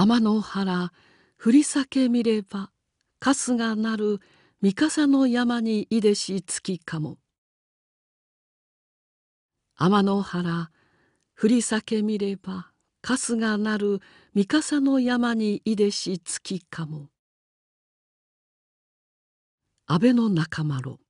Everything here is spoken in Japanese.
天の原振り裂け見れば春日なる三笠の山にいでし月かも。天の原振り裂け見れば春日なる三笠の山にいでし月かも。安倍の仲間ろ。